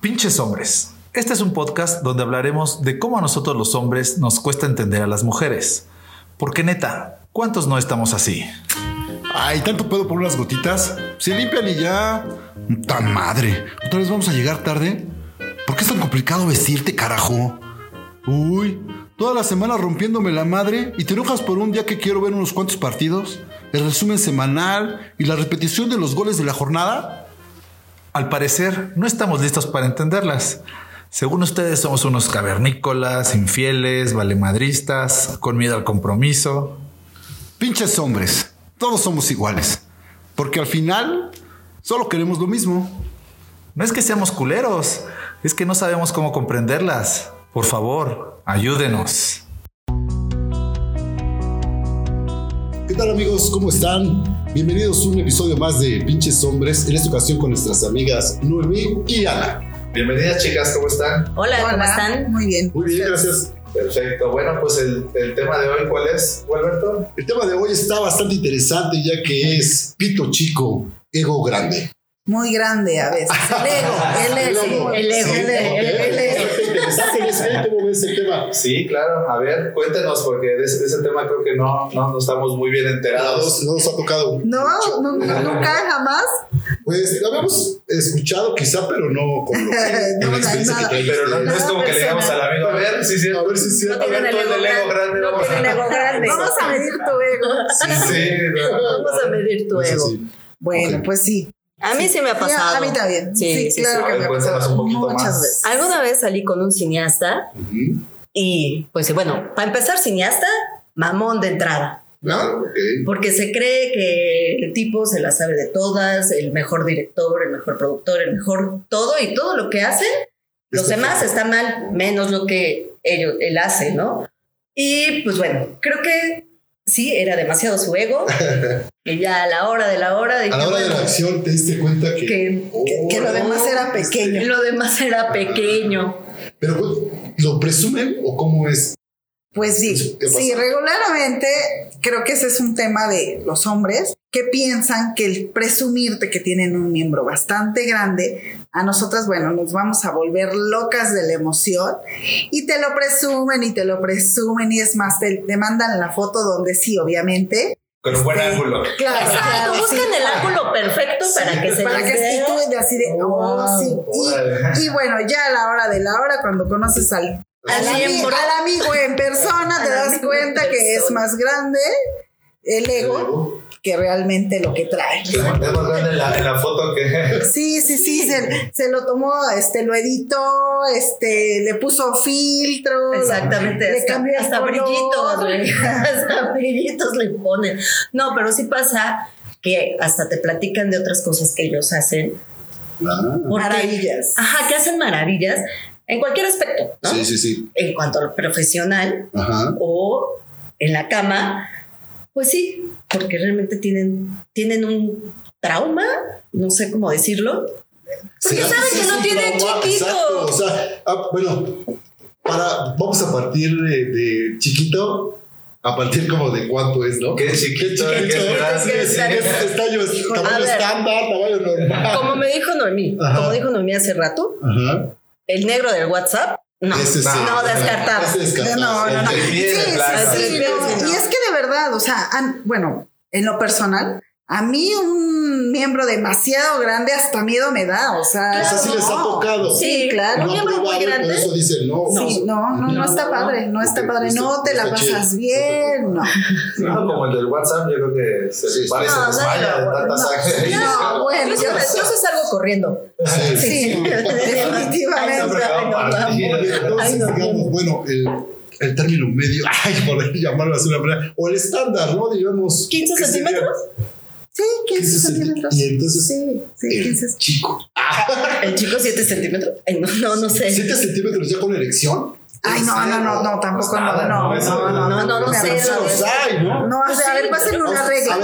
Pinches hombres. Este es un podcast donde hablaremos de cómo a nosotros los hombres nos cuesta entender a las mujeres. Porque neta, ¿cuántos no estamos así? Ay, tanto pedo por unas gotitas. Se limpian y ya. Tan madre. ¿Otra vez vamos a llegar tarde? ¿Por qué es tan complicado vestirte, carajo? Uy, toda la semana rompiéndome la madre y te enojas por un día que quiero ver unos cuantos partidos, el resumen semanal y la repetición de los goles de la jornada. Al parecer, no estamos listos para entenderlas. Según ustedes, somos unos cavernícolas, infieles, valemadristas, con miedo al compromiso. Pinches hombres, todos somos iguales. Porque al final, solo queremos lo mismo. No es que seamos culeros, es que no sabemos cómo comprenderlas. Por favor, ayúdenos. ¿Qué tal amigos? ¿Cómo están? Bienvenidos a un episodio más de Pinches Hombres, en esta ocasión con nuestras amigas Noemí y Ana. Bienvenidas chicas, ¿cómo están? Hola, ¿cómo están? Muy bien. Muy bien, gracias. Perfecto. Bueno, pues el, el tema de hoy, ¿cuál es, Alberto? El tema de hoy está bastante interesante ya que es pito chico, ego grande. Muy grande a veces. El ego, el ego. El ego. El ego. ¿Cómo ves el tema? Sí, claro. A ver, cuéntenos, porque de ese, de ese tema creo que no, no, no estamos muy bien enterados. No, no nos ha tocado. No, no, nunca, jamás. Pues lo habíamos escuchado quizá, pero no con lo que- No, con la nada. que. Pero no, no es como que le digamos al amigo, a ver, sí, sí. A ver si es cierto. A ver, tú el ego grande, No vamos a tienen ego grande. Vamos a medir tu ego. Sí, no. Vamos a medir tu Eso ego. sí. Bueno, pues sí. A mí sí me ha Sí, pasado. A mí también. Sí, Sí, sí, claro sí. que me ha pasado un poquito muchas más. veces. Alguna vez salí con un cineasta Ujú. y, pues bueno, para empezar, cineasta, mamón de entrada. Ah, ok. Porque se cree que el tipo se la sabe de todas, el mejor director, el mejor productor, el mejor todo y todo lo que hacen, los Está demás está mal, menos lo que ellos, él hace, ¿no? Y pues bueno, creo que sí, era demasiado su ego. y ya a la hora de la hora dije, A la hora de la acción te diste cuenta que. que Que, que lo demás era Este, pequeño. lo demás era pequeño. Pero, ¿lo presumen o cómo es? Pues sí, sí, regularmente creo que ese es un tema de los hombres que piensan que el presumirte que tienen un miembro bastante grande, a nosotras, bueno, nos vamos a volver locas de la emoción y te lo presumen y te lo presumen y es más, te, te mandan la foto donde sí, obviamente. Con un buen Este, ángulo. Claro, Exacto, claro, sí. buscan el ángulo perfecto para que se para les que vea. y tú de así de oh, sí. Órale. Y, y bueno, ya a la hora de la hora, cuando conoces al, al, Al ami- miembro. al amigo en persona, te das amigo en cuenta que es más grande el ego que realmente lo que trae. Es más grande en la, en la foto que. Sí, sí, sí, se, se lo tomó, este, lo editó, este, le puso filtro. Exactamente, Le hasta, cambió hasta color. brillitos, güey, hasta brillitos le ponen. No, pero sí pasa que hasta te platican de otras cosas que ellos hacen. Ah, porque- Maravillas. Ajá, que hacen maravillas en cualquier aspecto, ¿no? Sí, sí, sí. En cuanto a lo profesional Ajá. o en la cama, pues sí, porque realmente tienen, tienen un trauma, no sé cómo decirlo. Porque ¿Será saben sí que no tienen trauma? chiquito. Exacto, O sea, ah, bueno, para, vamos a partir de, de chiquito, a partir como de cuánto es, ¿no? Qué chiquito, Qué chiquito. es tamaño, estándar, tamaño normal. Como me dijo Noemí, Ajá. como dijo Noemí hace rato, Ajá. El negro del WhatsApp, no, Ese sí. no, descartado. Ese descartado. No, no, no. Sí, sí, sí, no. Y es que de verdad, o sea, an- bueno, en lo personal, a mí un miembro demasiado grande hasta miedo me da, o sea, O sea, sí les ha tocado. Sí, claro. No Un miembro muy y por grande. eso dicen no. Sí, no, no, no, No, está padre, no está padre, está- no te la pasas chido. bien, no. No, como el del WhatsApp, yo creo que se Sí, y no, se desmaya no, de tanta no, sangre. no, bueno, yo, yo- sí salgo corriendo. Sí. Definitivamente. Entonces, Ay, no. digamos, bueno, el, el término medio, ay, por llamarlo así una manera, o el estándar, ¿no? Digamos. 15 ¿qué sería? Sí, 15 15 centímetros. Y entonces, Sí, sí, el 15 chico. El chico 7 centímetros. Ay, no, no, no sé. 7 centímetros ya con erección. Ay, no, no, no, no, tampoco, no, nada, no, no, no, no, no, no, no, no me sé, no, ¿no? A ver, pásenme una A ver, regla.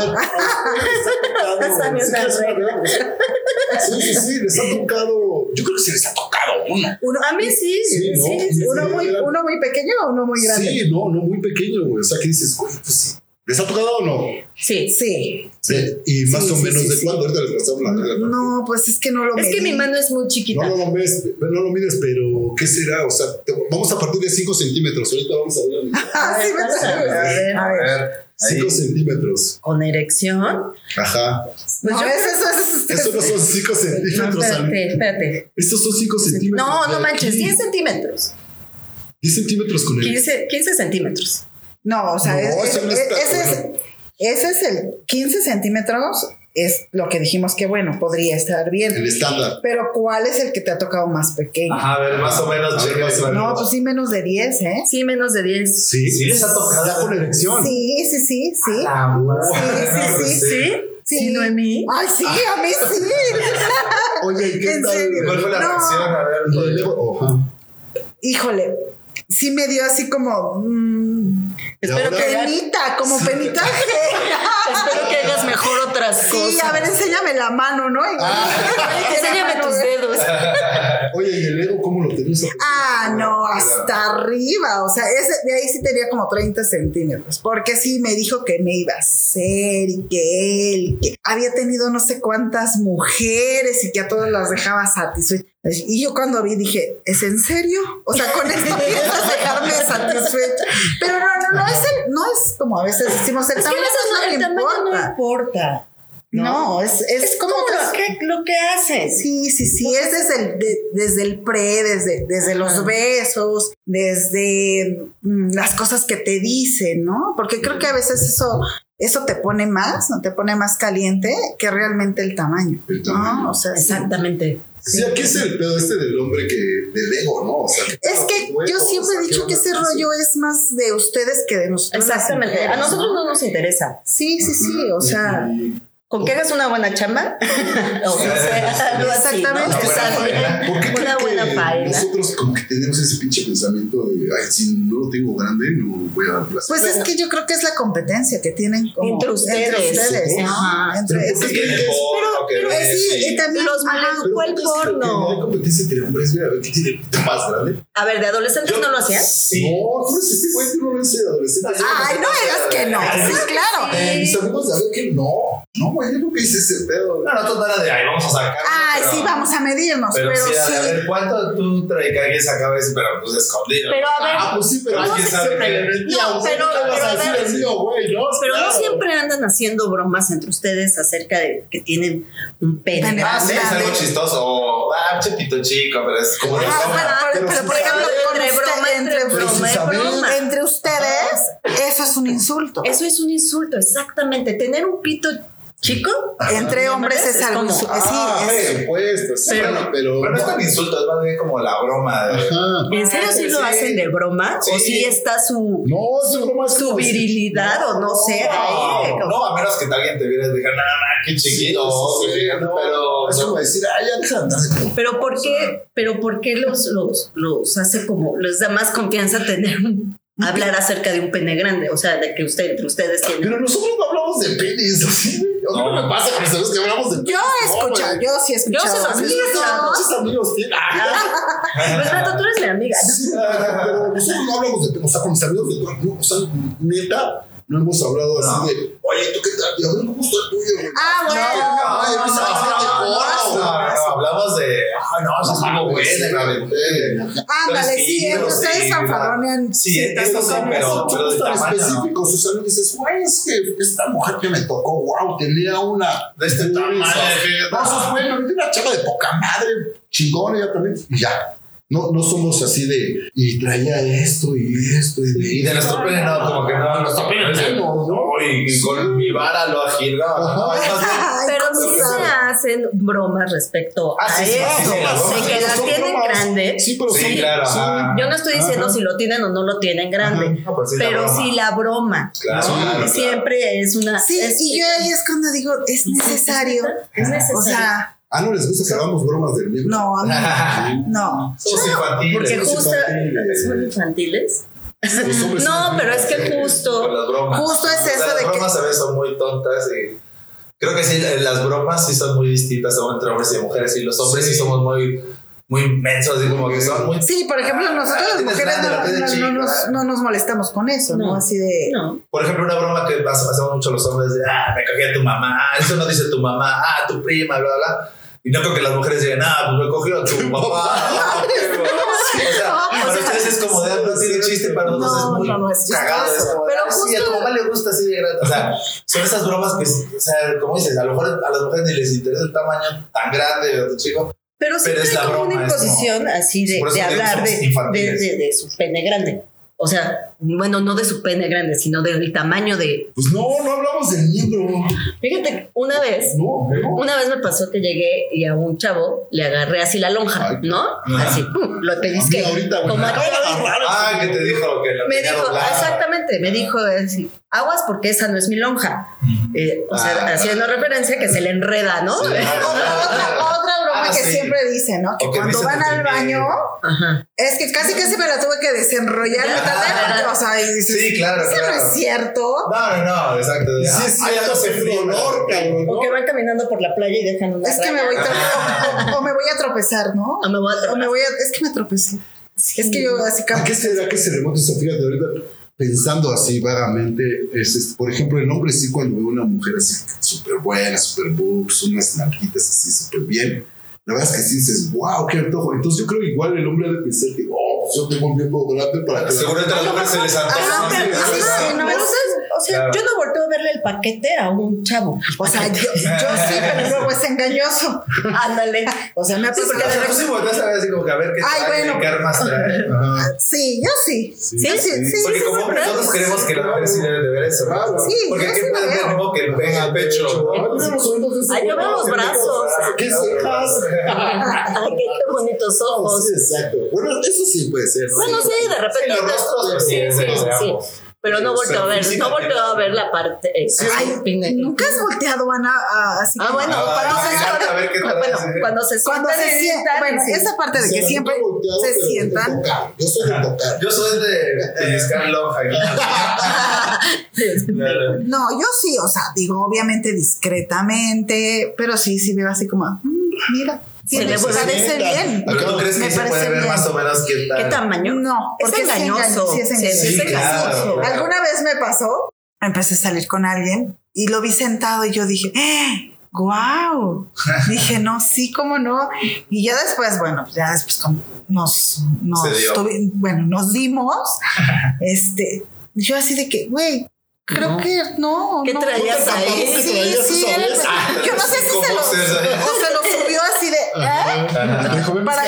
Pásame una regla. Sí, sí, sí, les ha tocado. Yo creo que se les ha tocado uno. Uno, A mí sí. Sí, ¿no? sí, sí. uno muy, uno muy pequeño o uno muy grande. Sí, no, no, muy pequeño, güey. O sea, que dices, güey, pues sí. ¿Les ha tocado o no? Sí. Sí. Sí. ¿Y más Sí, o menos sí, de sí. cuándo? Ahorita les pasamos la regla. No, pues es que no lo Es que mi mano es muy chiquita. No, no lo mides, no lo mides, pero ¿qué será? O sea, te- vamos a partir de 5 centímetros. Ahorita vamos a ver. Ah, sí, me A ver, A ver. A ver, ahí. 5 centímetros. Con erección. Ajá. Pues no, yo eso, eso, eso, Estos no son 5 No, centímetros. Ale. espérate, espérate. Estos son 5 centímetros. No, no manches, aquí. 10 centímetros. 10 centímetros con el. 15, 15 centímetros. No, o sea, No, es- no es- está ese, es, ese es el 15 centímetros, es lo que dijimos que bueno, podría estar El bien. estándar. Pero ¿cuál es el que te ha tocado más pequeño? Ajá, a ver, más o menos, ver, más o ahí, No, pues sí, menos de 10, ¿eh? Sí, menos de 10. Sí. Sí les ha tocado. Ya con erección. Sí, sí, sí, sí. La. Sí, sí, sí. ¿Sí? Sí. ¿Sí, Noemí? Ay, sí, a mí sí. Oye, ¿y qué ¿En tal? ¿Cuál fue la No. reacción? A ver, el Ajá. Híjole, sí me dio así como mm, Espero ahora? que, penita, como penitaje. espero que hagas mejor otras Sí, cosas. a ver, enséñame la mano, ¿no? Enséñame tus dedos. Oye, ¿y el ego cómo lo tenías? Ah, no, hasta arriba. O sea, ese, de ahí sí tenía como 30 centímetros. Porque sí me dijo que me iba a hacer y que él, que había tenido no sé cuántas mujeres y que a todas las dejaba satisfechas. Y yo cuando vi dije, ¿es en serio? O sea, con esto piensas dejarme satisfecha. Pero no, no, no es el, no es como a veces decimos, el Es que a tamaño veces no no, le el tamaño no importa. No, es, es, Es como lo que, lo que haces. Sí, sí, sí, es desde el, de- desde el pre, desde, desde los besos, desde mm, las cosas que te dicen, ¿no? Porque creo que a veces eso, eso te pone más, no te pone más caliente que realmente el tamaño. El tamaño. ¿no? O sea. Exactamente. Sí, aquí es el pedo este del hombre que del ego, ¿no? O sea, Es que yo siempre he dicho que ese rollo es más de ustedes que de nosotros. Exactamente. A nosotros ¿no? no nos interesa. Sí, sí, sí, o sea, Con que hagas una buena chamba. o sea, algo así, ¿no? Exactamente. Una buena Está bien. faena. ¿Por qué Una creen buena que faena. nosotros como que tenemos ese pinche pensamiento de, ay, si no lo tengo grande, no voy a dar placer? pues es que yo creo que es la competencia que tienen como Entre ustedes. ustedes, ¿no? Ajá. Entre- Pero es- ¿por Sí, en el porno, que pero sí, y también Los maleducó el ¿por qué es que porno. No hay competencia entre hombres, mira, a ver, ¿quién tiene pito más grande? A ver, ¿de adolescentes no lo hacías? Sí. No, eres este güey, no lo eres de adolescente. Ay, no digas que no. Sí, claro. Mis amigos de a ver que no. No, güey, yo nunca hice ese pedo. No, no era de ahí, vamos a sacar. Ay, pero- sí, vamos a medirnos, Pero, pero, sí, a ver, ¿cuánto tú traes que alguien sacaba eso? Pero pues escondido. Pero a ver, Ah, pues sí, pero No, no siempre No, pero- ¿qué vas pero a a? No, no siempre andan haciendo bromas entre ustedes acerca de que tienen un pene. Ah, sí, es algo chistoso. O, ah, chepito chico, pero es como Ah, pero, por ejemplo, entre broma, entre broma. entre ustedes, eso es un insulto. Eso es un insulto, exactamente. Tener un pito chico. entre hombres es algo como- insulto. Ah, Sí, es- por supuesto, sí, Pero- bueno, pero. Pero no es tan insulto, es más bien como la broma. De. ¿En serio sí lo hacen de broma? ¿O Sí. sí está su, No, es broma, es su virilidad o no sé? ahí? no, no, a menos que alguien te viera y diga, nada, nada, qué chiquito. Sí, sí, sí, no, pero Es como decir, ay, ya. Pero ¿por qué, pero por qué los, los, los hace como, les da más confianza tener un, hablar acerca de un pene grande? O sea, de que usted, entre ustedes tienen. Pero nosotros no hablamos de penis, así. O sea, No. no me pasa los amigos que hablamos de penis. Yo he No, escuchado, yo sí he escuchado. los he amigos. Muchos amigos tienen. Ah, Pues tú eres mi amiga. sí, pero nosotros no hablamos de penis. O sea, con mis amigos o sea, neta, no hemos hablado así No. de, oye, ¿tú qué tal? Y a ver, ¿cómo está el tuyo, güey? Ah, bueno. Ay, no, no, güey. no, hablamos de, ay, no, eso es como güey, buena, sí, me aventé. Ándale, sí, ustedes fanfarronean. Sí, esto sí, Son- pero, son pero de tamaño, ¿no? específicos, o sea, no dices, güey, es que esta mujer que me tocó, wow, tenía una De este tamaño, No, eso es bueno, tiene una chava de poca madre, chingona, ella también, y ya. No, no somos así de, y traía esto y esto y de, Y de no, como que no, nuestro pene es de- No, no. y, y con mi vara lo agil, no, no, es más bien- Ay, Pero ¿cómo sí sabe? se hacen bromas respecto Ah, a eso. sí, sí, las de que la tienen bromas. grande. Sí, pero Sí, claro. Yo no estoy diciendo Ajá. si lo tienen o no lo tienen grande. Pues sí, la pero broma. sí la broma. Claro, Siempre es una. Sí, es- y yo ahí es cuando digo, es necesario. Es necesario. O sea, Ah, no les gusta que hagamos bromas del miembro. no, a mí no. Somos infantiles. porque los justo. infantiles. ¿Son infantiles? No, pero es que Con justo. las bromas. Justo es O sea, eso las de que- bromas a veces son muy tontas y creo que sí, las bromas sí son muy distintas entre hombres y mujeres y los hombres sí, Sí. somos muy muy mensos, así como que son muy. Sí, por ejemplo, nosotros Ah, las tienes mujeres no, no- no nos, no nos molestamos con eso, ¿no? No. Así de... No. Por ejemplo, una broma que hace- hacemos mucho los hombres de, ah, me cogí a tu mamá, eso no dice tu mamá, ah, tu prima, bla, bla. Y no creo que las mujeres digan, ah, pues me cogió a tu papá. o sea, para pues, ustedes es como de, ah, no tiene chiste, para nosotros No, es muy no, no es cagado. Pero ah, sí, a tu justo- mamá le gusta así de grande. O sea, son esas bromas que, o sea, como dices, a lo mejor a las mujeres ni les interesa el tamaño tan grande o tan chico. Pero siempre es como broma, una imposición así de, de hablar de, de, de- de su pene grande. O sea, bueno, no de su pene grande, sino del tamaño de... Pues no, no hablamos del libro. Fíjate, una vez, No, no. una vez me pasó que llegué y a un chavo le agarré así la lonja, Ay. ¿no? Así, pum, lo. A mí ahorita. Como Ah, que te dijo que la me dijo, exactamente, me dijo así, aguas porque esa no es mi lonja. Eh, o sea, Ah. haciendo referencia que se le enreda, ¿no? Sí. Ah, que sí. siempre dicen, ¿no? Que que cuando van que al baño, Ajá. es que casi casi me la tuve que desenrollar. O sea, y dices, Sí, claro, eso no claro. es cierto. No, no, no, exacto. Sí, Ah, sí, ay, ya no se frío, olor, cabrón. O que van caminando por la playa y dejan una Es que me raya. voy a o, o me voy a tropezar, ¿no? O me voy a tropezar. O me voy a, es que me tropecé. Es que yo así ¿A qué será que se remonta eso? Fíjate, ahorita pensando así vagamente, es, este, por ejemplo, el hombre sí cuando ve una mujer así súper buena, súper boobs, unas narquitas así súper bien, la verdad es que sí dices, wow, qué antojo. Entonces yo creo que igual el hombre debe pensar que, yo tengo un miembro grande para que... Seguramente las mujeres se les antoja. Sí, sí, sí, sí. sí. O sea, Claro. yo no volteo a verle el paquete a un chavo. O sea, yo, yo sí, pero luego es engañoso. Ándale. O sea, me ha Sí, porque pasado. de repente sí volteas a ver así como que a ver qué Ay, trae, bueno. qué armas trae. Ajá. Sí, yo sí. Sí, Yo sí, sí, Porque sí, como sí, sí. nosotros creemos que las mujeres sí deben de ver eso. ¿no? Sí, Porque ¿qué sí lo pueden ver veo. como que el el pecho? Ay, los yo veo los brazos. ¿Qué cejas? Ay, qué, bonitos ojos. Sí, exacto. Bueno, eso sí puede ser. ¿no? Bueno, sí, de repente. Sí, los rostros, sí, sí, sí, sí. sí. Pero no volteo a ver, no volteo a ver la parte. eh, Ay, pine- nunca has volteado, Ana, a- así Ah, bueno, Ah, cuando se a ver qué tal bueno, es, eh. cuando se Cuando sientan se bueno, sí. esa parte de que siempre volteado, se sientan. Yo soy de tocar. Yo soy de. Claro. No, yo sí, o sea, digo, obviamente discretamente, pero sí, sí veo así como, mm, mira, Se le puede parece ver. bien. Pero tú crees Me que se parece puede ver más o menos qué tal. ¿Qué tamaño? No, Es porque es engañoso. engañoso, sí es Sí, engañoso. sí, es claro, engañoso. claro. Alguna vez me pasó, empecé a salir con alguien y lo vi sentado y yo dije, ¡eh! ¡Guau! Dije, no, sí, cómo no. Y ya después, bueno, ya después nos, bueno, nos dimos. este, yo así de que, güey, creo No. que no. ¿Qué no. traías Sí, ahí? Sí, ¿Traías sí, esa él- vez? yo no sé si se lo, o se lo ¿eh? Dijo, Para-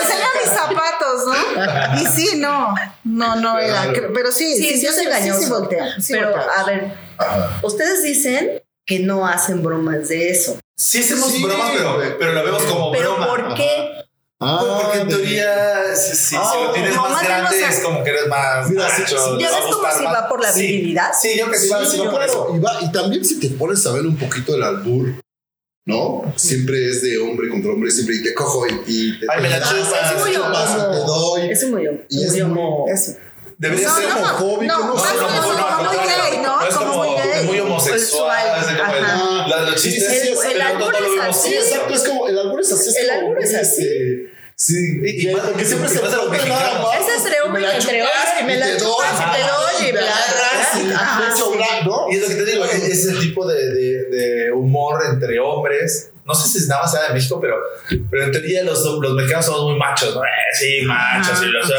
enseña mis zapatos, ¿no? Y sí, no, no, no era, pero sí, Sí, sí, yo sí, engañoso. sí, sí Pero, a ver, ustedes dicen que no hacen bromas de eso. Sí hacemos Sí, bromas, pero, pero lo vemos como Pero broma. ¿por qué? Ah, Porque en teoría, si, si- si Ah, lo tienes no, más grande, es como que eres más. Mira, macho, sí, ¿Ya ves cómo gustar si va por la Sí, virilidad? Sí, yo creo que sí, Sí, va sí, por eso. Y, va- y también si te pones a ver un poquito el albur, ¿no? Siempre es de hombre contra hombre, siempre y te cojo y, y te Ay, me la chupas. Es muy te doy. Es muy, Y es muy homo. Eso. Debería ser homofóbico, no, no, no, como es Como como, muy homosexual. Como los chistes el albur es así. Sí, como- exacto, es como el albur es así. El como albur es así. Sí, Y- y más- porque siempre se los nada mexicanos. más. Ese es entre Me la y entre y me y la te doy, chupas y te doy, y agarras y. Y es lo que te digo, es, es el tipo de, de, de humor entre hombres. No sé si nada más sea de México, pero, pero en teoría los, los mexicanos somos muy machos, ¿no? Eh, sí, machos. y, lo- o sea,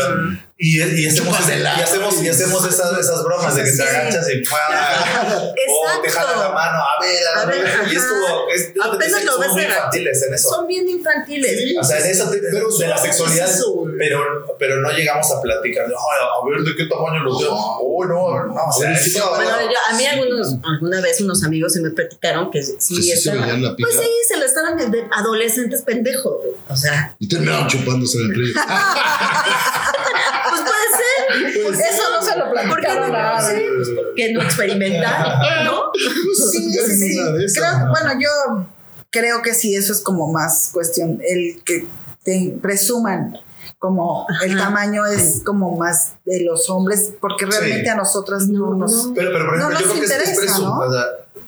y, y hacemos, y hacemos, y hacemos esas, esas bromas de que te Sí. agachas y ¡pua! o te jalan la mano, a ver, a, A ver. ver, Y es como, es, te Apenas lo ves la- infantiles en eso. Son bien infantiles. Sí. O sea, en te- Pero de la son- sexualidad, es pero, pero no llegamos a platicar de, "Ay, a ver de qué tamaño los dedos. Oh, no, no, o sea, Ahora sí, eso- Bueno, yo, a mí algunos, alguna vez unos amigos se me platicaron que sí, Que sí se estaban- la pues sí, se lo estaban de adolescentes pendejos. O sea, Y terminaron chupándose en el río. Pues Eso no se lo ¿Por qué no? platicaron a Sí, nadie. pues, ¿por qué no experimentar? ¿No? Sí, sí, sí. Creo, bueno, yo creo que sí, eso es como más cuestión, el que te presuman como el tamaño es como más de los hombres, porque realmente Sí. a nosotras no, No, nos... no. Pero, pero por No ejemplo, yo creo que es- es, interesa, presum- ¿no? o sea,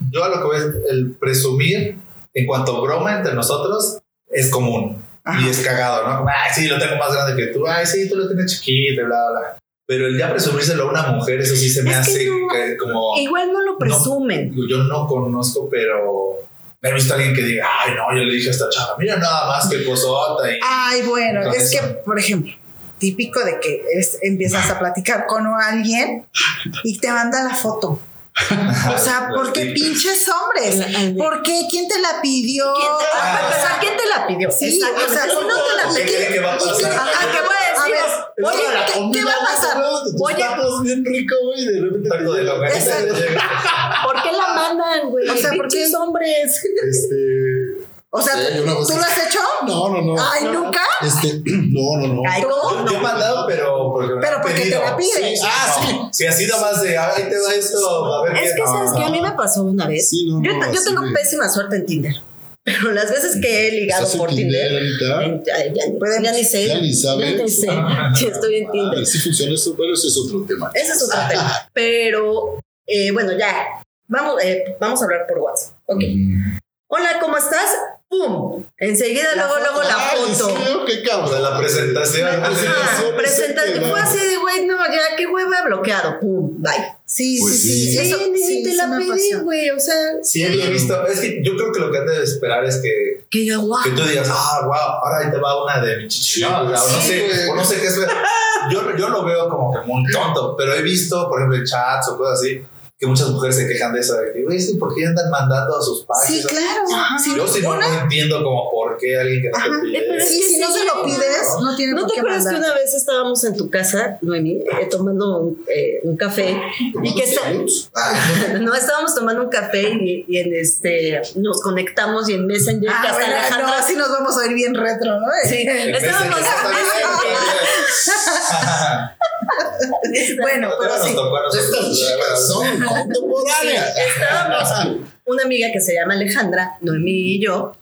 yo a lo que voy es el presumir en cuanto a broma entre nosotros, es común. Y es cagado, ¿no? Como, Ay, sí, lo tengo más grande que tú. Ay, sí, tú lo tienes chiquito, y bla, bla, bla. Pero el ya presumírselo a una mujer, eso sí se me Es que hace no. como... Igual no lo presumen. Digo, yo no conozco, pero me he visto a alguien que diga, ay, no, yo le dije a esta chava, mira nada más que posota y... Ay, bueno, es eso. que, por ejemplo, típico de que es- empiezas a platicar con alguien y te manda la foto. O sea, ¿por qué pinches hombres? ¿Por qué? ¿Quién te la pidió? ¿Quién te, Ah. ¿quién te la pidió? Sí, Exacto. o sea, si no te la ¿Qué pidió. creen que va a pasar? Ajá, ¿qué voy Oye, ¿qué, va a pasar? Voy a- Tacos bien rico, güey. De repente. te Taco de llega- longaniza. Exacto. ¿Por qué la mandan, güey? O sea, ¿por qué? Hombres. Este. O sea, Sí, ¿tú lo has hecho? No, no, no. Ay, nunca. Este, no, no, no. Ay, ¿cómo? Yo he mandado, pero porque Pero porque te la piden. Sí, ah, sí. Si así nomás de, ay, te va esto, a ver Es qué- que, no, ¿sabes no. qué? A mí me pasó una vez. Sí, no, yo, no, yo sí, tengo pésima suerte en Tinder. Pero las veces que he ligado ¿Estás en por Tinder, Tinder en- ya, ya- ya ni sé. ya ni sabes. Ya ni sé. Sí, estoy en Ah, Tinder. sí funciona eso, pero ese es otro tema. Ese es otro tema. Pero, eh, bueno, ya. Vamos, eh, vamos a hablar por WhatsApp. Ok. Mm. Hola, ¿cómo estás? ¡Pum! Enseguida, La luego, foto. luego la Ay, foto. sí, qué cabrón. la presentación. Ajá, presentación, fue así de, güey, no, ya, qué hueva, bloqueado. ¡Pum! Bye. Sí, Pues sí, sí. sí. Eso, Sí, sí, te sí la pedí, güey. O sea, Sí, he visto. Es que yo creo que lo que han de esperar es que, que yo, guau. que tú digas, ah, wow, ahora ahí te va una de mi chichi. Sí, ¿no? O, sea, o no sí, sé, o no sé qué es. Yo, yo lo veo como que muy tonto, pero he visto, por ejemplo, en chats o cosas así, que muchas mujeres se quejan de eso, de que, güey, sí, ¿por qué andan mandando a sus padres? Sí, claro. Sí, Yo sí no, una- no entiendo como por qué alguien que no Ajá, te pide. pero es Sí, que si no sí, se lo no. pides, no tiene ¿No por te qué acuerdas que mandar. una vez estábamos en tu casa, Noemi, eh, tomando un, eh, un café y que está- no estábamos tomando un café y, y en este nos conectamos y en Messenger que Ah, bueno, Alejandra no, así nos vamos a ir bien retro, ¿no? Sí, estábamos Bueno, pero sí. Estas chicas son contemporáneas. estábamos una amiga que se llama Alejandra, Noemí y yo,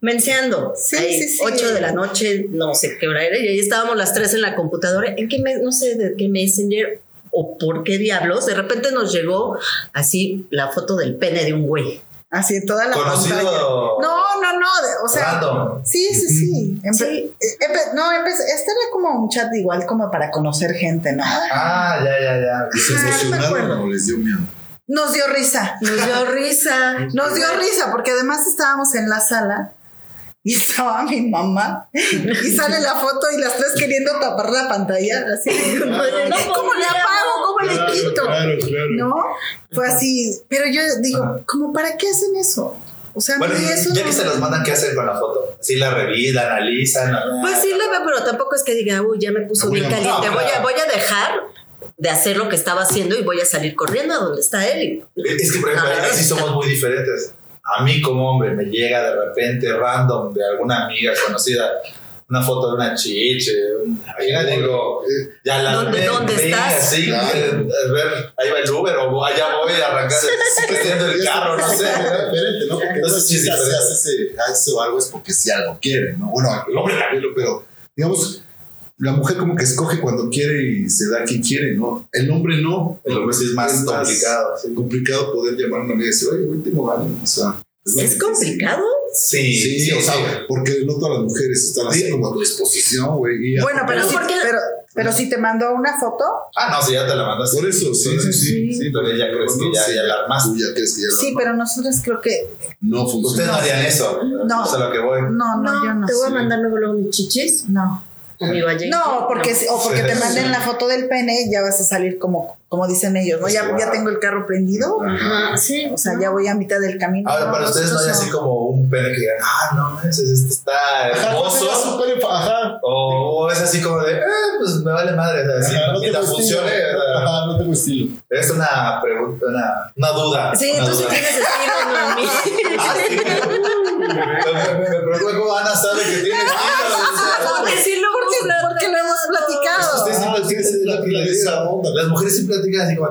menseando. Sí, ahí, sí, sí. 8 de la noche, no sé qué hora era, y ahí estábamos las tres en la computadora. ¿En qué me, no sé de qué Messenger o por qué diablos? De repente nos llegó así la foto del pene de un güey. Así en toda la pantalla. Conocido. No, no, no. de- o sea, Random. sí, sí, sí. Empe- Sí. eh, empe- no, empe- este era como un chat igual como para conocer gente, ¿no? Ah, ya, ya, ya. ¿Y se Ah, no me emocionaron o les dio miedo? Nos dio risa. Nos dio risa. Nos dio risa porque además estábamos en la sala y estaba mi mamá y sale la foto y las tres queriendo tapar la pantalla así. No ¿Cómo le apago? ¿Cómo le quito? Claro, claro. ¿No? Fue así. Pero yo digo, ¿cómo para qué hacen eso? O sea, Bueno, eso ya no- que se las mandan, ¿qué hacen con la foto? Sí, la revisan, analizan. Pues sí, la veo, pero tampoco es que diga, uy, ya me puso No, bien caliente. voy, a, claro. voy a dejar de hacer lo que estaba haciendo y voy a salir corriendo a donde está él. Y- Es que, por ejemplo, Ah, ahí sí somos muy diferentes. A mí, como hombre, me llega de repente random de alguna amiga conocida una foto de una chiche. Ya digo, ya la ¿Dónde- ven, dónde ven estás? Así, Claro. a ver, ahí va el Uber o allá voy a arrancar haciendo el carro, no sé. diferente, ¿no? Porque Entonces, si es hace, hace algo es porque si algo quiere, ¿no? Bueno, el hombre también, lo- pero digamos, la mujer como que escoge cuando quiere y se da quien quiere, ¿no? El hombre no. El hombre sí es más complicado, sí. complicado poder llamar a una amiga y decir, oye, güey, tengo ganas. O sea, ¿Es que complicado? Sí, Sí, sí, o sea, sí. porque no todas las mujeres están así Sí. como a tu disposición, güey. Bueno, pero, Pero sí, ¿por qué? pero, pero si te mandó una foto, Ah, no, si ya te la mandaste. Por eso, sí, sí, sí. Sí, pero ya crees que ya, ya la armaste. Tú ya crees que ya la sí, pero nosotros creo que no Ustedes funciona. no harían eso. No. Es a lo que voy. no, no, yo no. Te voy a mandar luego, luego mis chichis. No. No, porque si- o porque te manden la foto del pene, ya vas a salir como, como dicen ellos, ¿no? Ya, ya tengo el carro prendido, Ajá, sí. o sea, ya voy a mitad del camino. Ahora, para ustedes no hay así como un pene que digan, ah, no, ese, este está Ajá, hermoso. no, Ajá. O, o es así como de, eh, pues me vale madre. o sea, así, Ajá, no funcione. Ajá, no tengo estilo. Es una pregunta, una, una duda. Sí, una tú sí tienes estilo, Noemí. Ah, sí. Me- me- me pregunto cómo Ana sabe que tiene estilo. sea, Porque sí lo platicado. tiene es onda. Las mujeres sí platican así como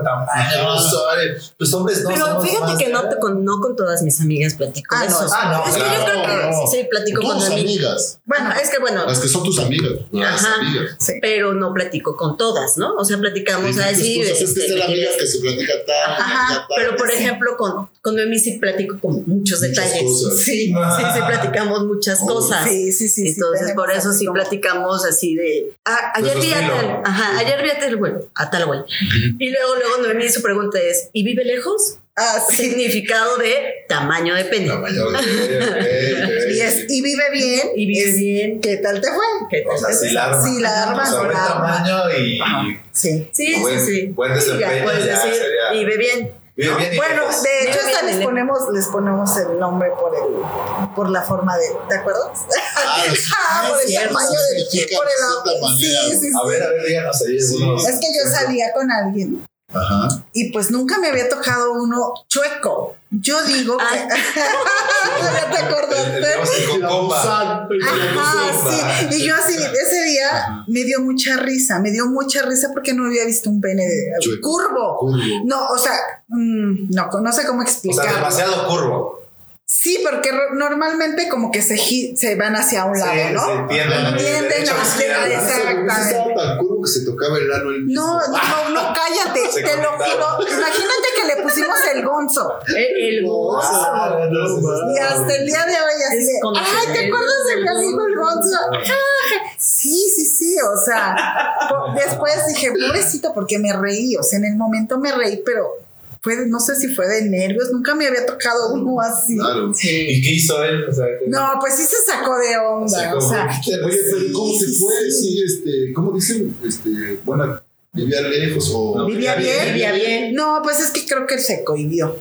grosor. Los hombres no. Pero fíjate que no, de- te- con, no con todas mis amigas platico Ah, de no, eso. ah, no, es que yo creo que no. sí platico con amigas. amigas. Bueno, es que bueno, Las que son tus amigas. Las Ajá. amigas. Sí. pero no platico con todas, ¿no? O sea, platicamos así. cosas. Es que este, es de amigas que se tal, Ajá, tal. pero por ejemplo, con, con Noemí sí platico con muchos detalles. Sí, sí, sí, platicamos muchas Oh. cosas. Sí, sí, sí. sí, Entonces, tenemos por eso sí como- platicamos así de. Ayer vi a tal. Ajá, ayer vi a tal güey. A tal güey. Y luego, luego Noemí su pregunta es: ¿y vive lejos? Ah, sí. Significado de tamaño de pene. Tamaño de-. Y, es, y vive bien. Y vive es- bien. ¿Qué tal te fue? ¿Qué tal? O sea, sí la arma. Sí, la arma, O sea, tamaño y Sí. Sí, Buen- sí, sí. buen Sí, ya desempeño, puedes ya decir, sería- vive bien. Bien y Bueno, lejos. de hecho, hasta bien, les ponemos, les ponemos el nombre por el, por la forma de, ¿te acuerdas? Ah. Ah, por el tamaño de, significa por el cierta sí, sí, sí. A ver, a ver, díganos ahí. Es que yo salía con alguien Ajá. y pues nunca me había tocado uno chueco. Yo digo que. Ah. ¿Ya te acordaste? Ajá, sí. Y yo así, ese día me dio mucha risa, me dio mucha risa porque no había visto un pene curvo. Curvo. No, o sea, mm, no, no sé cómo O sea, explicarlo. demasiado curvo. Sí, porque normalmente como que se, se van hacia un lado, Sí, ¿no? sí, tienden a- Tienden derecha a- a izquierda. de- Exactamente. Ese estaba tan curvo que se tocaba el ano el mismo. No, no, no, cállate, Se te lo juro. Imagínate que le pusimos el gonzo. El, el gozo. Ah, entonces, Y hasta el día de hoy así de, ay, que ¿te acuerdas de mi gozo. amigo el gonzo? Ah, Sí, sí, sí, o sea, después dije, pobrecito, porque me reí, o sea, en el momento me reí, pero fue, no sé si fue de nervios, nunca me había tocado uno así. Claro. ¿Y qué hizo él? O sea, que- No, pues sí se sacó de onda, o sea, Oye, pero ¿cómo Sí, se fue? sí. Sí, este, ¿cómo dicen? Este, bueno, vivía lejos o. No, ¿Vivía bien? Vivía bien. no, pues es que creo que él se cohibió.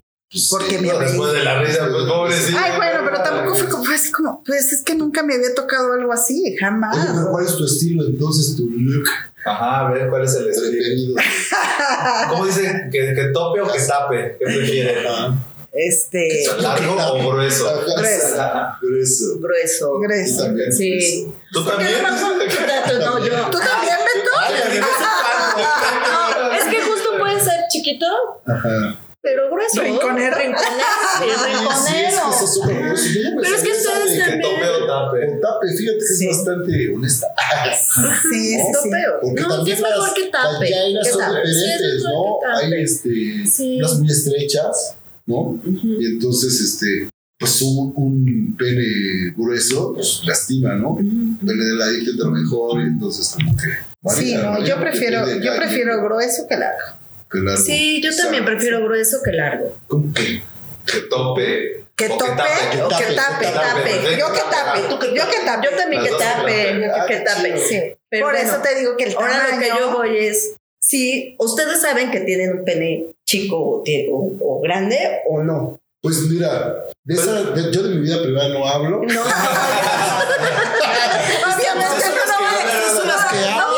Porque me No, reí. después de la risa, pues pobrecito. Ay, bueno, pero tampoco fue como, fue así como, pues es que nunca me había tocado algo así, jamás. Oye, pero ¿cuál es tu estilo entonces, tu look Ajá, a ver, ¿cuál es el estilo? ¿Cómo dicen? ¿Que, que tope o que tape? ¿Qué prefieren? Este, ¿Largo o grueso? Grueso. Grueso. Grueso. Tú Grecia. también. Sí. ¿Tú también? No, yo. ¿Tú también, Beto? Me No, es que justo puede ser chiquito, Ajá. Pero grueso. ¿Rinconero? Rinconero. Sí, Sí, es que rinconero. eso es Pero es que ustedes de Que también. tope o tape. Con tape, fíjate que Sí. es bastante honesta. Sí, sí, sí. Topeo. Porque No, sí también es mejor las que tape. Que son tape. Sí, es diferentes, mejor ¿no? que. Hay este, Sí. unas muy estrechas, ¿no? Y entonces, este, pues un, un pene grueso, pues lastima, ¿no? Un pene de la lo mejor, y entonces como que. Sí, no, ¿no? yo prefiero, yo prefiero grueso que largo. Que largo. Sí, yo también prefiero grueso que largo. ¿Cómo que? Que tope. Que tope o que tape, tape, que tape. tape. Yo que tape, yo que tape. Yo también que tape. Ah, que tape. Sí. Pero Por bueno, eso te digo que el Ahora lo que tamaño- yo voy es, si ustedes saben que tienen un pene chico o, tie- o- o grande o no. Pues mira, de esa, de- yo de mi vida privada no hablo. No. Obviamente no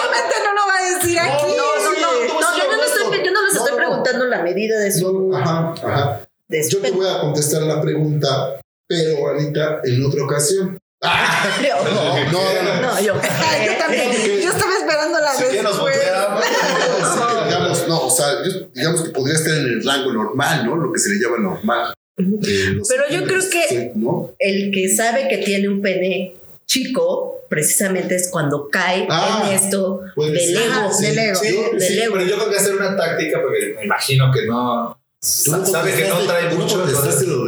la medida de su, No, ajá, ajá. de su Yo te voy a contestar la pregunta, pero ahorita en otra ocasión. No, No, no, no. no, yo. Ay, yo también. Yo estaba esperando la Si nos digamos, no, o sea, yo- digamos que podría estar en el rango normal, ¿no? Lo que se le llama normal. Eh, Pero yo creo que-. El que sabe que tiene un pene chico, precisamente es cuando cae Ah, en esto puede del ego. Del ego. Sí, Del sí, ego. pero yo creo que hacer una táctica porque me imagino que no. Sabe que no trae mucho. lo de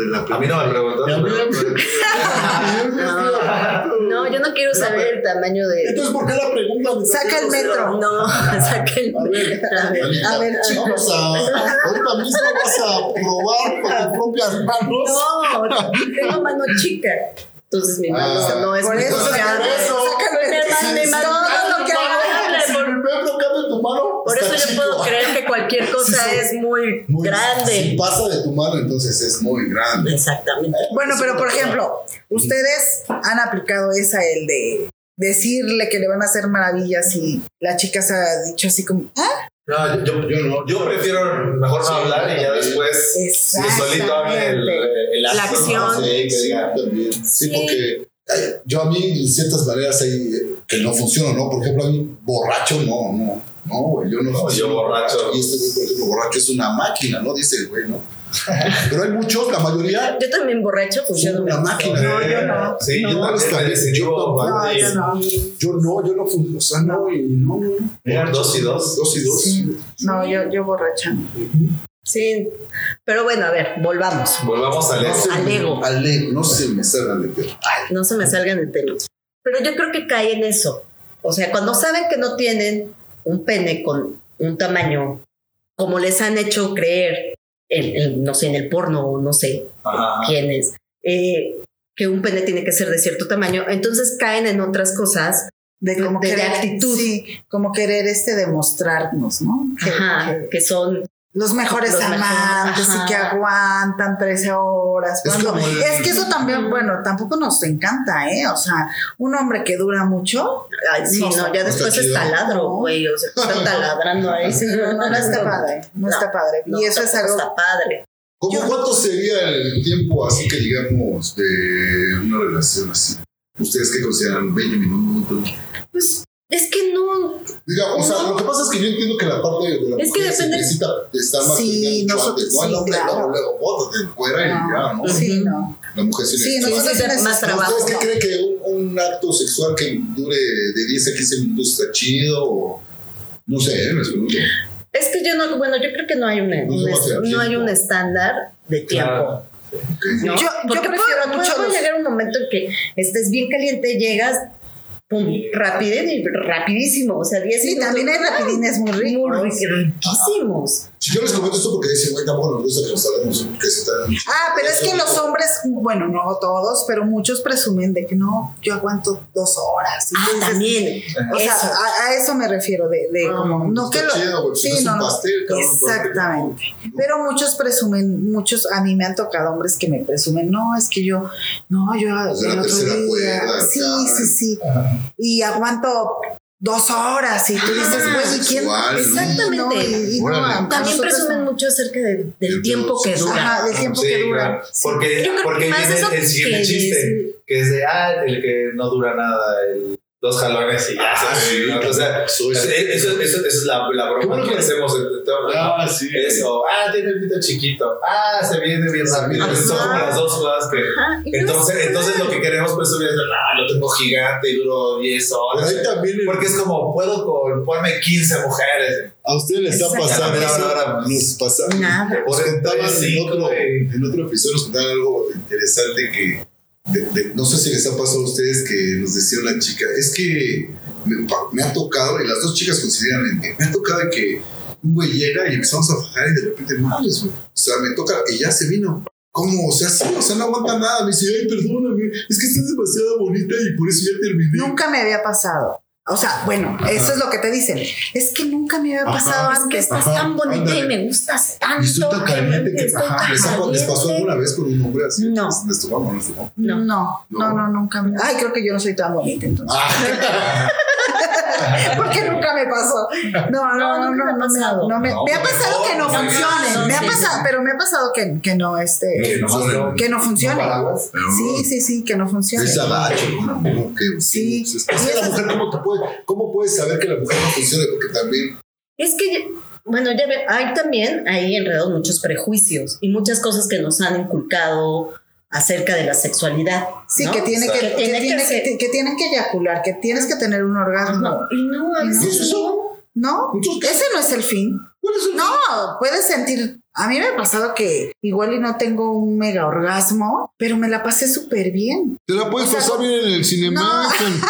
la A mí no me No, yo no quiero saber el tamaño de. Entonces, ¿por qué la pregunta? Saca el metro. No, saca el ver, A ver, a ver, vamos a, ahorita mismo vas a probar con tus propias manos. No, tengo mano chica. Entonces mi mano Ah, no es por muy eso, por eso. Si Por eso yo chico. puedo creer que cualquier cosa Sí, es muy, Muy- Si grande. pasa de tu mano, entonces es muy grande. Exactamente. Bueno, pero por ejemplo, ustedes han aplicado esa, el de decirle que le van a hacer maravillas y la chica se ha dicho así como, ah, No, yo, Yo no. yo prefiero mejor no Sí, hablar y ya después solito hable el, el La acto, ¿no? acción. Sí, porque ay, yo a mí, en ciertas maneras, hay eh, que no funciona, ¿no? Por ejemplo, a mí, borracho, no, no. No, güey, yo no No, yo borracho. Y este güey, por ejemplo, borracho es una máquina, ¿no? Dice el güey, ¿no? Pero hay muchos, la mayoría, Yo también borracho funciono Son una mejor. máquina. No, yo no. Sí, No, yo Yo. No, yo no. yo no, yo no funciono. O sea, no, y no, no, no. Eran dos y dos. Dos y dos. Sí. No, yo, yo borracha. no. Sí, pero bueno, a ver, volvamos. Volvamos al No ego. Al ego. Al ego, no se me salgan de perro. No se me salgan de tema. Pero yo creo que cae en eso. O sea, cuando saben que no tienen un pene con un tamaño como les han hecho creer, no sé, en el porno o no sé Ajá. quiénes, eh, que un pene tiene que ser de cierto tamaño, entonces caen en otras cosas De como De- de querer, actitud. Sí, como querer este demostrarnos, ¿no? Que- ajá, que que son los mejores Los amantes y que aguantan 13 horas. Es Cuando- el- es que eso también, bueno, tampoco nos encanta, ¿eh? O sea, un hombre que dura mucho, Ay, sí, No, no, ya no después está es taladro, güey, o sea, están taladrando ahí. sí, no, no, no está padre, no, está padre. No, y eso es algo está padre. ¿Cómo Yo- cuánto sería el tiempo así que digamos de una relación así? ¿Ustedes qué consideran? ¿20 minutos? Pues es que no, Diga, o sea, No. lo que pasa es que yo entiendo que la parte de la Es que mujer se depende- necesita estar más Sí, mucho nosotros- antes, ¿no? El sí, hombre, claro. luego, luego, bótate fuera y ya, ¿no? Sí, no. La mujer sí, Sí, necesita. sí, necesitamos- más trabajo. ¿Ustedes qué creen que un, un acto sexual que dure de 10 a 15 minutos está chido? O, no sé, ¿eh? les pregunto. es que yo no, bueno, yo creo que no hay un, No un no hay tiempo. un estándar de tiempo. Claro. ¿no? Yo- yo prefiero puede los- llegar un momento en que estés bien caliente, llegas pum, rapidísimo, o sea, 10 Sí, minutos. también hay rapidines muy ricos. Muy riquísimos. Si yo les comento esto porque dicen, güey, tampoco nos gusta que nos hablemos porque se están. Ah, pero es que los hombres, bueno, no todos, pero muchos presumen de que no, yo aguanto dos horas. Y Ah, dices, también. O sea, Eso. a, a eso me refiero, de, de Ah, como, no que Está lo. chido, si no es un pastel, cabrón, exactamente. ¿no? Pero muchos presumen, muchos, a mí me han tocado hombres que me presumen, no, es que yo, no, yo O sea, el otro día, cuerda, sí, sí, sí, y aguanto dos horas y tú dices, Ah, güey, ¿y quién? Exactamente. No, y- y no, Órale. a También nosotros presumen mucho acerca de- del El tiempo que tiempo, dura. Ajá, del tiempo Sí, que dura. claro. Sí. Porque, porque viene el siguiente chiste, que es de, ah, el que no dura nada, el dos jalones y ya Ah, sí, ¿no? O sea, eso, eso, eso- eso es la, la broma bueno que que- hacemos entre todos. Ah, ¿no? sí. Eso, ah, tiene el pito chiquito, ah, se viene bien rápido. Ajá. Son como las dos cosas que. Ajá, no Entonces, es- entonces lo que queremos presumir es, ah, lo tengo gigante y duro 10 Pero horas. ahí también el- Porque es como, puedo con, ponerme 15 mujeres. a ha Exacto. pasado Ahora, eso. ahora, Nos pasa. Nada. Nos Por contaban en otro, en otro episodio, nos contaban algo interesante que no sé si les ha pasado a ustedes que nos decía una chica, es que me, ha tocado, y las dos chicas consideran, me ha tocado que un güey llega y empezamos a fajar y de repente, madres, güey. O sea, me toca y ya se vino. ¿Cómo? O sea, sí, o sea, no aguanta nada. Me dice, ay, perdóname, es que estás demasiado bonita y por eso ya terminé. Nunca me había pasado. O sea, bueno, eso es lo que te dicen. Es que nunca me había Ajá. pasado Es que antes. estás Ajá, tan bonita ándale. y me gustas tanto. Y estoy tan caliente que estoy ajá, tan ¿les, ha- les pasó caliente. alguna vez con un hombre así? No. ¿Les tomamos? No, No. no, no, nunca. me- Ay, creo que yo no soy tan bonita entonces. Ah, Porque nunca me pasó. No, no, no, No, no, nunca me ha no, me, ha pasado que no funcione. Me ha pasado, pero me ha pasado que, que no, este. Que no- Que no funcione. Sí, sí, sí, que no funcione. Es. Que- Sí. Es que la mujer, ¿cómo, te puede, ¿cómo puedes saber que la mujer no funciona? Porque también. Es que, bueno, ya ven, hay también ahí enredados muchos prejuicios y muchas cosas que nos han inculcado acerca de la sexualidad. Sí, ¿no? que tiene O sea, que, que, tiene tiene ser- que, que tienen que eyacular, que tienes que tener un orgasmo. Ajá. Y no, a ¿No veces es eso? ¿No? Entonces, Ese no es el fin. ¿Cuál es el No, puedes sentir. A mí me ha pasado que igual y no tengo un mega orgasmo, pero me la pasé súper bien. Te la puedes O sea, pasar bien en el cinema. No.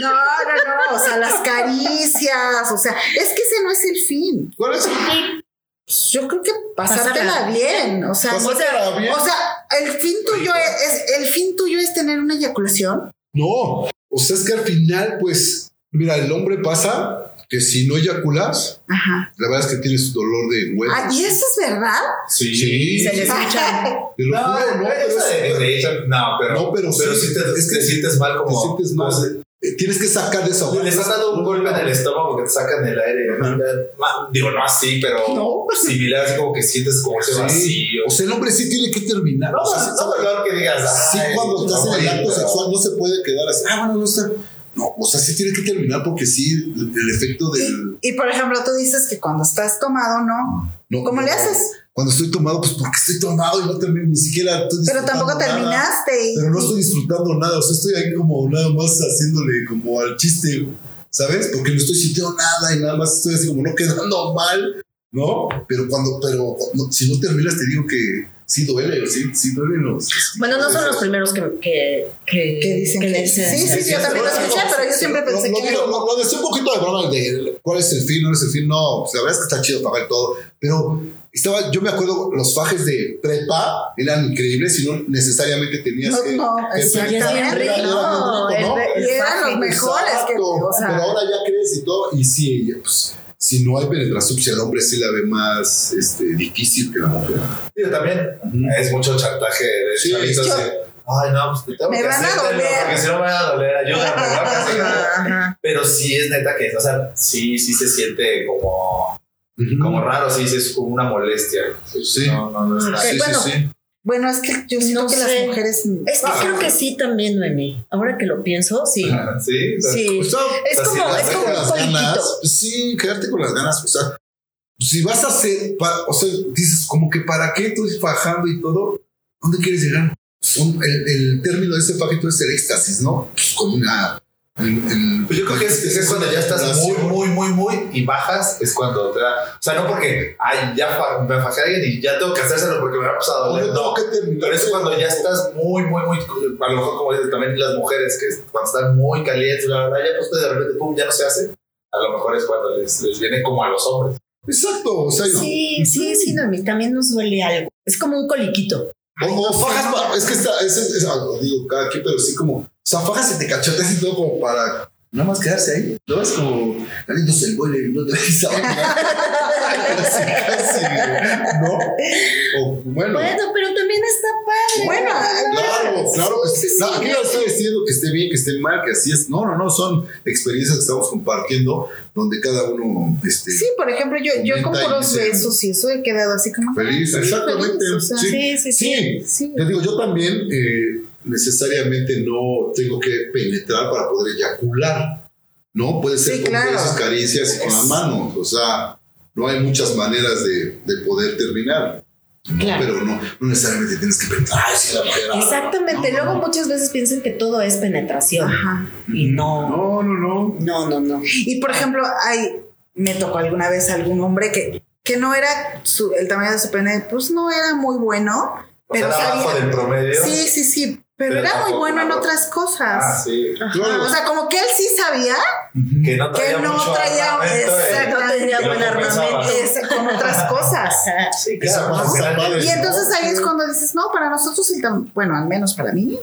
No, no, no, o sea, las caricias, o sea, es que ese no es el fin. ¿Cuál es el Yo creo que pasártela Pasártela bien, o sea, Pasártela bien. o sea, el fin tuyo es, es- el fin tuyo es tener una eyaculación. No, o sea, es que al final, pues, mira, el hombre pasa que si no eyaculas, Ajá. la verdad es que tienes dolor de huevo. Ah, y eso es verdad. Sí. Sí. se les escucha. Te lo No, juro, no, pero eso de- es- de hecho, no, pero, No, pero sí. sí te, Es que te sientes mal como. te sientes mal. Eh, Tienes que sacar de si- Les has dado un golpe en el estómago que te sacan el aire. Digo, no así, pero No. similar, así como que sientes como ese Sí. vacío. O sea, el hombre sí tiene que terminar. No, o sea, no, no, que digas. Sí, "Ay, cuando estás en el acto sexual no se puede quedar así. Ah, bueno, no está. No, o sea, sí tiene que terminar porque sí, el, el efecto del. Y por ejemplo, tú dices que cuando estás tomado, no. no, ¿Cómo no, le haces? Cuando estoy tomado, pues porque estoy tomado y no termino ni siquiera. estoy Pero tampoco nada. terminaste. Pero no estoy disfrutando nada, o sea, estoy ahí como nada más haciéndole como al chiste, ¿sabes? Porque no estoy sintiendo nada y nada más estoy así como no quedando mal, ¿no? Pero cuando, pero no, si no terminas, te digo que sí duele, sí, sí duele los. Bueno, no son los primeros que, que, que, Que dicen que- le dicen sí, sí, eso. yo también lo escuché, pero yo siempre pensé que- Lo, lo, lo decía un poquito de broma de cuál es el fin, no es el fin, no, la verdad es que está chido pagar todo, pero estaba, yo me acuerdo, los fajes de prepa eran increíbles y no necesariamente tenías No, que. no, que pensar, era- era bien No, rico, ¿no? el- Y eran los mejores que, o sea, pero ahora ya crees y todo, y sí, pues, si no hay penetración, pues el hombre sí la ve más este, difícil que la mujer. Digo, también es mucho chantaje de Sí, chavitos ay, no, pues te tengo Me que van a hacer, doler. porque si no me van a doler, ayúdame, ¿no? Ajá. Pero sí es neta que, o sea, sí, sí se siente como, como raro, sí, sí es como una molestia. Sí. No, no, no está. Ok, Sí, bueno, sí, sí. bueno, es que yo siento No que sé. las mujeres. Es que creo que sí también, Noemi. Ahora que lo pienso, sí. Sí, Sí. O sea, Es como, es quedarte como con un ganas, pues sí, quedarte con las ganas, o sea, si vas a hacer, pa- o sea, dices como que para qué tú fajando y todo, ¿dónde quieres llegar? Son- el, el término de ese fajito es el éxtasis, ¿no? Pues como una... el- el- Pues yo creo que es, es cuando ya estás muy, muy, muy, muy y bajas, es cuando te da. O sea, no porque, ay, ya fa- me fajé a alguien y ya tengo que hacérselo porque me va a pasar a O doler. yo No, que terminar. Pero es cuando ya estás muy, muy, muy. A lo mejor, como dicen también las mujeres, que cuando están muy calientes, la verdad, ya pues de repente, pum, ya no se hace. A lo mejor es cuando les, les viene como a los hombres. Exacto, o sea, Sí, sí, sí, Noemi. También nos duele algo. Es como un coliquito. o, o fajas, pa- es que está, es, es- es- digo, cada quien, pero sí como, sea, fajas y te cachoteas y todo como para nada más quedarse ahí, ¿no? Es como, caliéndose el vuelo y no te ves casi, casi, ¿no? O bueno. Bueno, pero también está padre. Bueno, Claro, claro que sí. sí, No, aquí no estoy diciendo que esté bien, que esté mal, que así es. No, no, no, son experiencias que estamos compartiendo donde cada uno este, Sí, por ejemplo, yo, yo con puros besos y eso he quedado así como. feliz. Exactamente. feliz, o sea, sí. Sí, sí, sí. Sí. Sí. Yo digo, yo también eh, necesariamente no tengo que penetrar para poder eyacular. ¿No? Puede ser Sí, con claro. besos, caricias y con las manos. O sea, no hay muchas maneras de, de poder terminar. ¿no? Claro. Pero no, no necesariamente tienes que penetrar. Ay, sí, la mujer, ah, Exactamente. no, no, Luego no. muchas veces piensan que todo es penetración. Ajá. Y no. No, no, no. No, no, no. Y por ejemplo, hay, me tocó alguna vez algún hombre que, que no era su, el tamaño de su pene, pues no era muy bueno, O pero sea, sabía. del promedio. Sí, sí, sí, pero, Pero era muy bueno en otras cosas. Ah, sí. Claro. O sea, como que él sí sabía Que no que traía no mucho traía armamento, eh. exacto, No tenía Y lo buen armamento. con otras cosas. Sí, claro. ¿no? Y entonces ahí es cuando dices, no, para nosotros el tamaño, bueno, al menos para mí,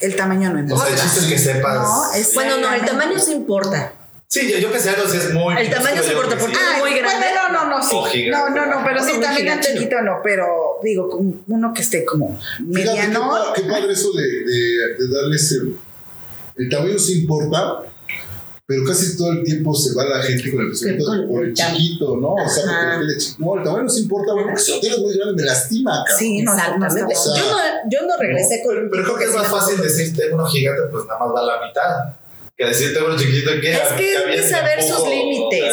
el tamaño no O importa. sea, el chiste es que sepas. No, es- Bueno, no, el tamaño sí importa. Sí, yo, yo que sé algo si es muy. El tamaño se corta sí. Ay, muy grande. Bueno, no, no, no, sí. O gigante. No, no, no, pero No, sí, también tan no. chiquito no, pero digo, uno que esté como Fíjate mediano. Qué, pa- qué padre eso de, de, de darles el, el tamaño sí importa, pero casi todo el tiempo se va la gente con el pensamiento de por el chiquito, ¿no? O sea, Ajá. porque el chi- no, el tamaño sí importa, porque si lo tienes muy grande me lastima, cabrón. Sí, no, no, no Exactamente. O sea, yo, no, yo no regresé con Pero, creo que es más fácil decir tengo uno gigante, pues nada más va a la mitad. Que decir tengo uno chiquito que Es que hay que saber sus límites.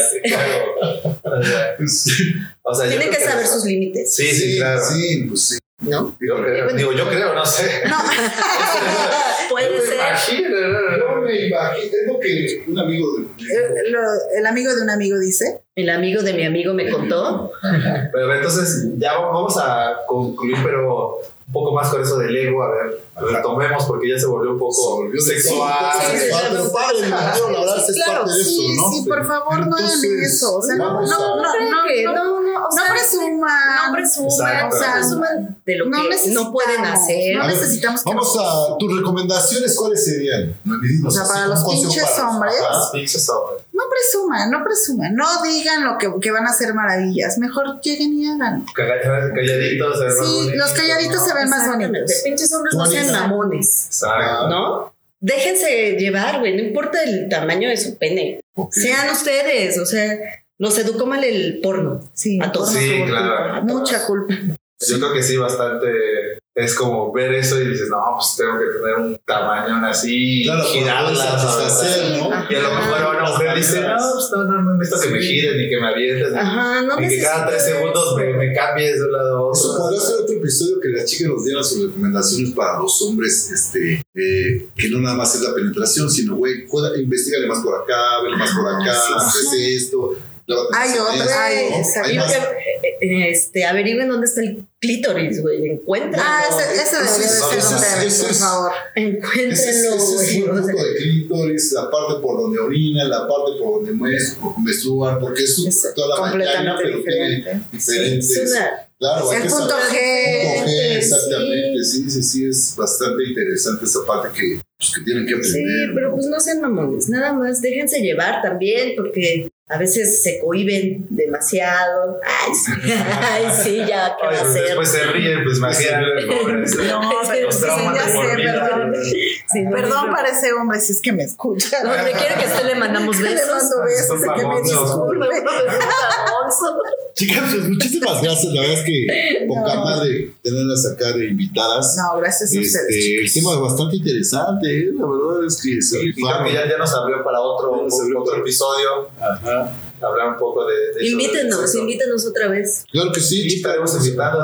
O sea, Tienen que saber sus límites. Sí, sí, claro. Sí, pues sí. ¿no? Yo creo, digo, yo creo, no sé. No, Puede Yo ser. imagino. Yo me imagino, es lo que un amigo de eh, lo- el amigo de un amigo dice. El amigo de mi amigo me contó. Pero entonces ya vamos a concluir, pero un poco más con eso del ego. A ver, retomemos porque ya se volvió un poco sexual. Sí, por favor, no hagan eso. O sea, no, no, no, no, que- no, no, no, o no sea, presuman. No presuman, o sea, presuman de lo No que no pueden hacer. No necesitamos que Vamos a tus recomendaciones, ¿cuáles serían? O sea, para los pinches hombres. Pinches hombres. No presuman, no presuman, no digan lo que, que van a hacer maravillas, mejor lleguen y hagan. Calladitos. se ven más Sí, bonitos, los calladitos ¿no? se ven más bonitos. Pinches hombres no sean mamones, Exacto. ¿no? Déjense llevar, güey, no importa el tamaño de su pene. Sean ustedes, o sea, nos educó mal el porno. Sí, A todos. Sí, claro. culpa, Mucha culpa. Yo creo que sí, bastante es como ver eso y dices, no, pues tengo que tener un tamaño así, Claro, para girarla, poder satisfacer, ¿no? Y a lo mejor una mujer dice, no, pues no, no, no necesito que me gires ni que me avientes, ni- Ajá, no ni que cada tres segundos me, me cambies de un lado a Eso otro. podría ser otro episodio que las chicas nos dieran sus recomendaciones para los hombres, este, eh, que no nada más es la penetración, sino, güey, juega- investigale más por acá, vele más por acá, Ah, sí, esto. Hay las otra, manos, hay- ¿no? exacto. Hay Y, más. eh, este, averigüen dónde está el clítoris, güey. Encuéntrenlo. Ah, ese, ese debería de ser es- un tema, es- por favor. Es, Encuéntrenlo, es güey. un O sea, poco de clítoris, la parte por donde orina, la parte por donde menstruan, porque es, Es toda la completamente vagina, pero diferente. tiene diferentes. es una- Claro, El punto G. Punto G, Sí. exactamente. Sí, sí, sí, es bastante interesante esa parte que, pues, que tienen que Sí, aprender. pero ¿no? pues no sean mamones, nada más déjense llevar también, porque a veces se cohiben demasiado. Ay, sí, Ay, sí ya, ¿qué va Oye, a pues hacer? después se ríen, pues imagínate, pobres. No, pero Los sí, traumas ya sé, perdón. Sí, no, Perdón no, para ese hombre si es que me escucha. Donde quiera que esté le mandamos Le besos. mando besos que me famosos. disculpe. Chicas, pues muchísimas gracias. La verdad es que poca No. madre tenerlas acá de invitadas. No, gracias a ustedes. Este, el chicos. tema es bastante interesante, ¿eh? la verdad es que se que ya, ya nos abrió para otro, otro episodio, Ajá. Hablar un poco de, de Invítenos, invítenos otra vez. Claro que sí, Sí, estaremos invitando,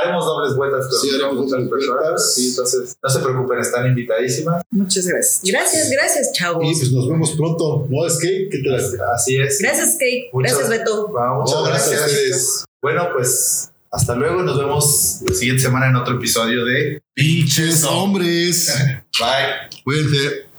haremos dobles vueltas con, Sí, muchas dobles personas. vueltas. Sí, entonces no se preocupen, están invitadísimas. Muchas gracias. Gracias, gracias, chavos. Y pues nos vemos pronto. ¿No es que? ¿Qué te las... Así es. Gracias, Kate. Muchas- Gracias, Beto. Va, muchas No, gracias. Bueno, pues hasta luego. Nos vemos la siguiente semana en otro episodio de Pinches hombres. Bye. Cuídense.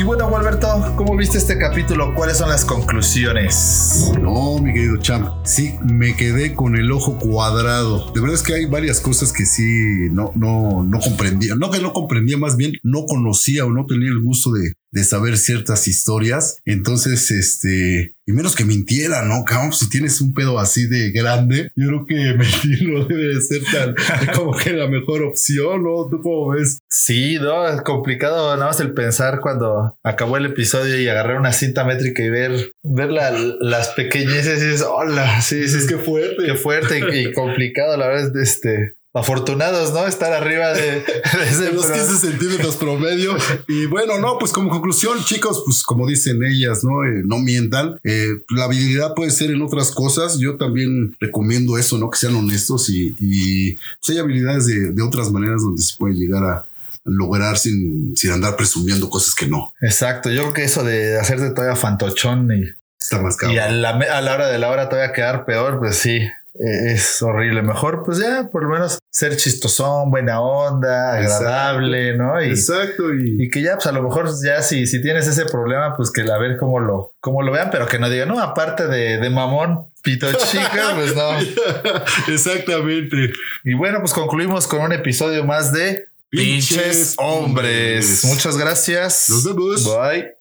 Y bueno, Gualberto, ¿cómo viste este capítulo? ¿Cuáles son las conclusiones? No, mi querido Champ, sí, me quedé con el ojo cuadrado. De verdad es que hay varias cosas que sí no, no, no comprendía. No que no comprendía, más bien no conocía o no tenía el gusto de, de saber ciertas historias. Entonces, este, y menos que mintiera, ¿no? Cabrón, si tienes un pedo así de grande, yo creo que mentir no debe de ser tan como que la mejor opción, ¿no? ¿Tú cómo ves? Sí, no, es complicado nada más el pensar cuando acabó el episodio y agarrar una cinta métrica y ver, ver la- las pequeñeces y dices, hola, sí, sí, es que fuerte, qué fuerte y, y complicado, la verdad, este, afortunados, ¿no? Estar arriba de, los pro- 15 centímetros promedio. Y bueno, no, pues como conclusión, chicos, pues como dicen ellas, ¿no? Eh, no mientan. Eh, la habilidad puede ser en otras cosas. Yo también recomiendo eso, ¿no? Que sean honestos y, y pues, hay habilidades de, de otras maneras donde se puede llegar a lograr sin, sin andar presumiendo cosas que no. Exacto, yo creo que eso de hacerte todavía fantochón y, Está más y cabrón. a, la, me- a la hora de la hora todavía quedar peor, pues sí, es horrible. Mejor, pues ya, por lo menos ser chistosón, buena onda, Exacto. agradable, ¿no? Y, Exacto. Y, y que ya, pues a lo mejor ya si, si tienes ese problema, pues que a ver cómo lo, cómo lo vean, pero que no digan, no, aparte de, de mamón, pito chica, pues no. Exactamente. Y bueno, pues concluimos con un episodio más de Pinches Pinches Hombres. Hombres. Muchas gracias. Nos vemos. Bye.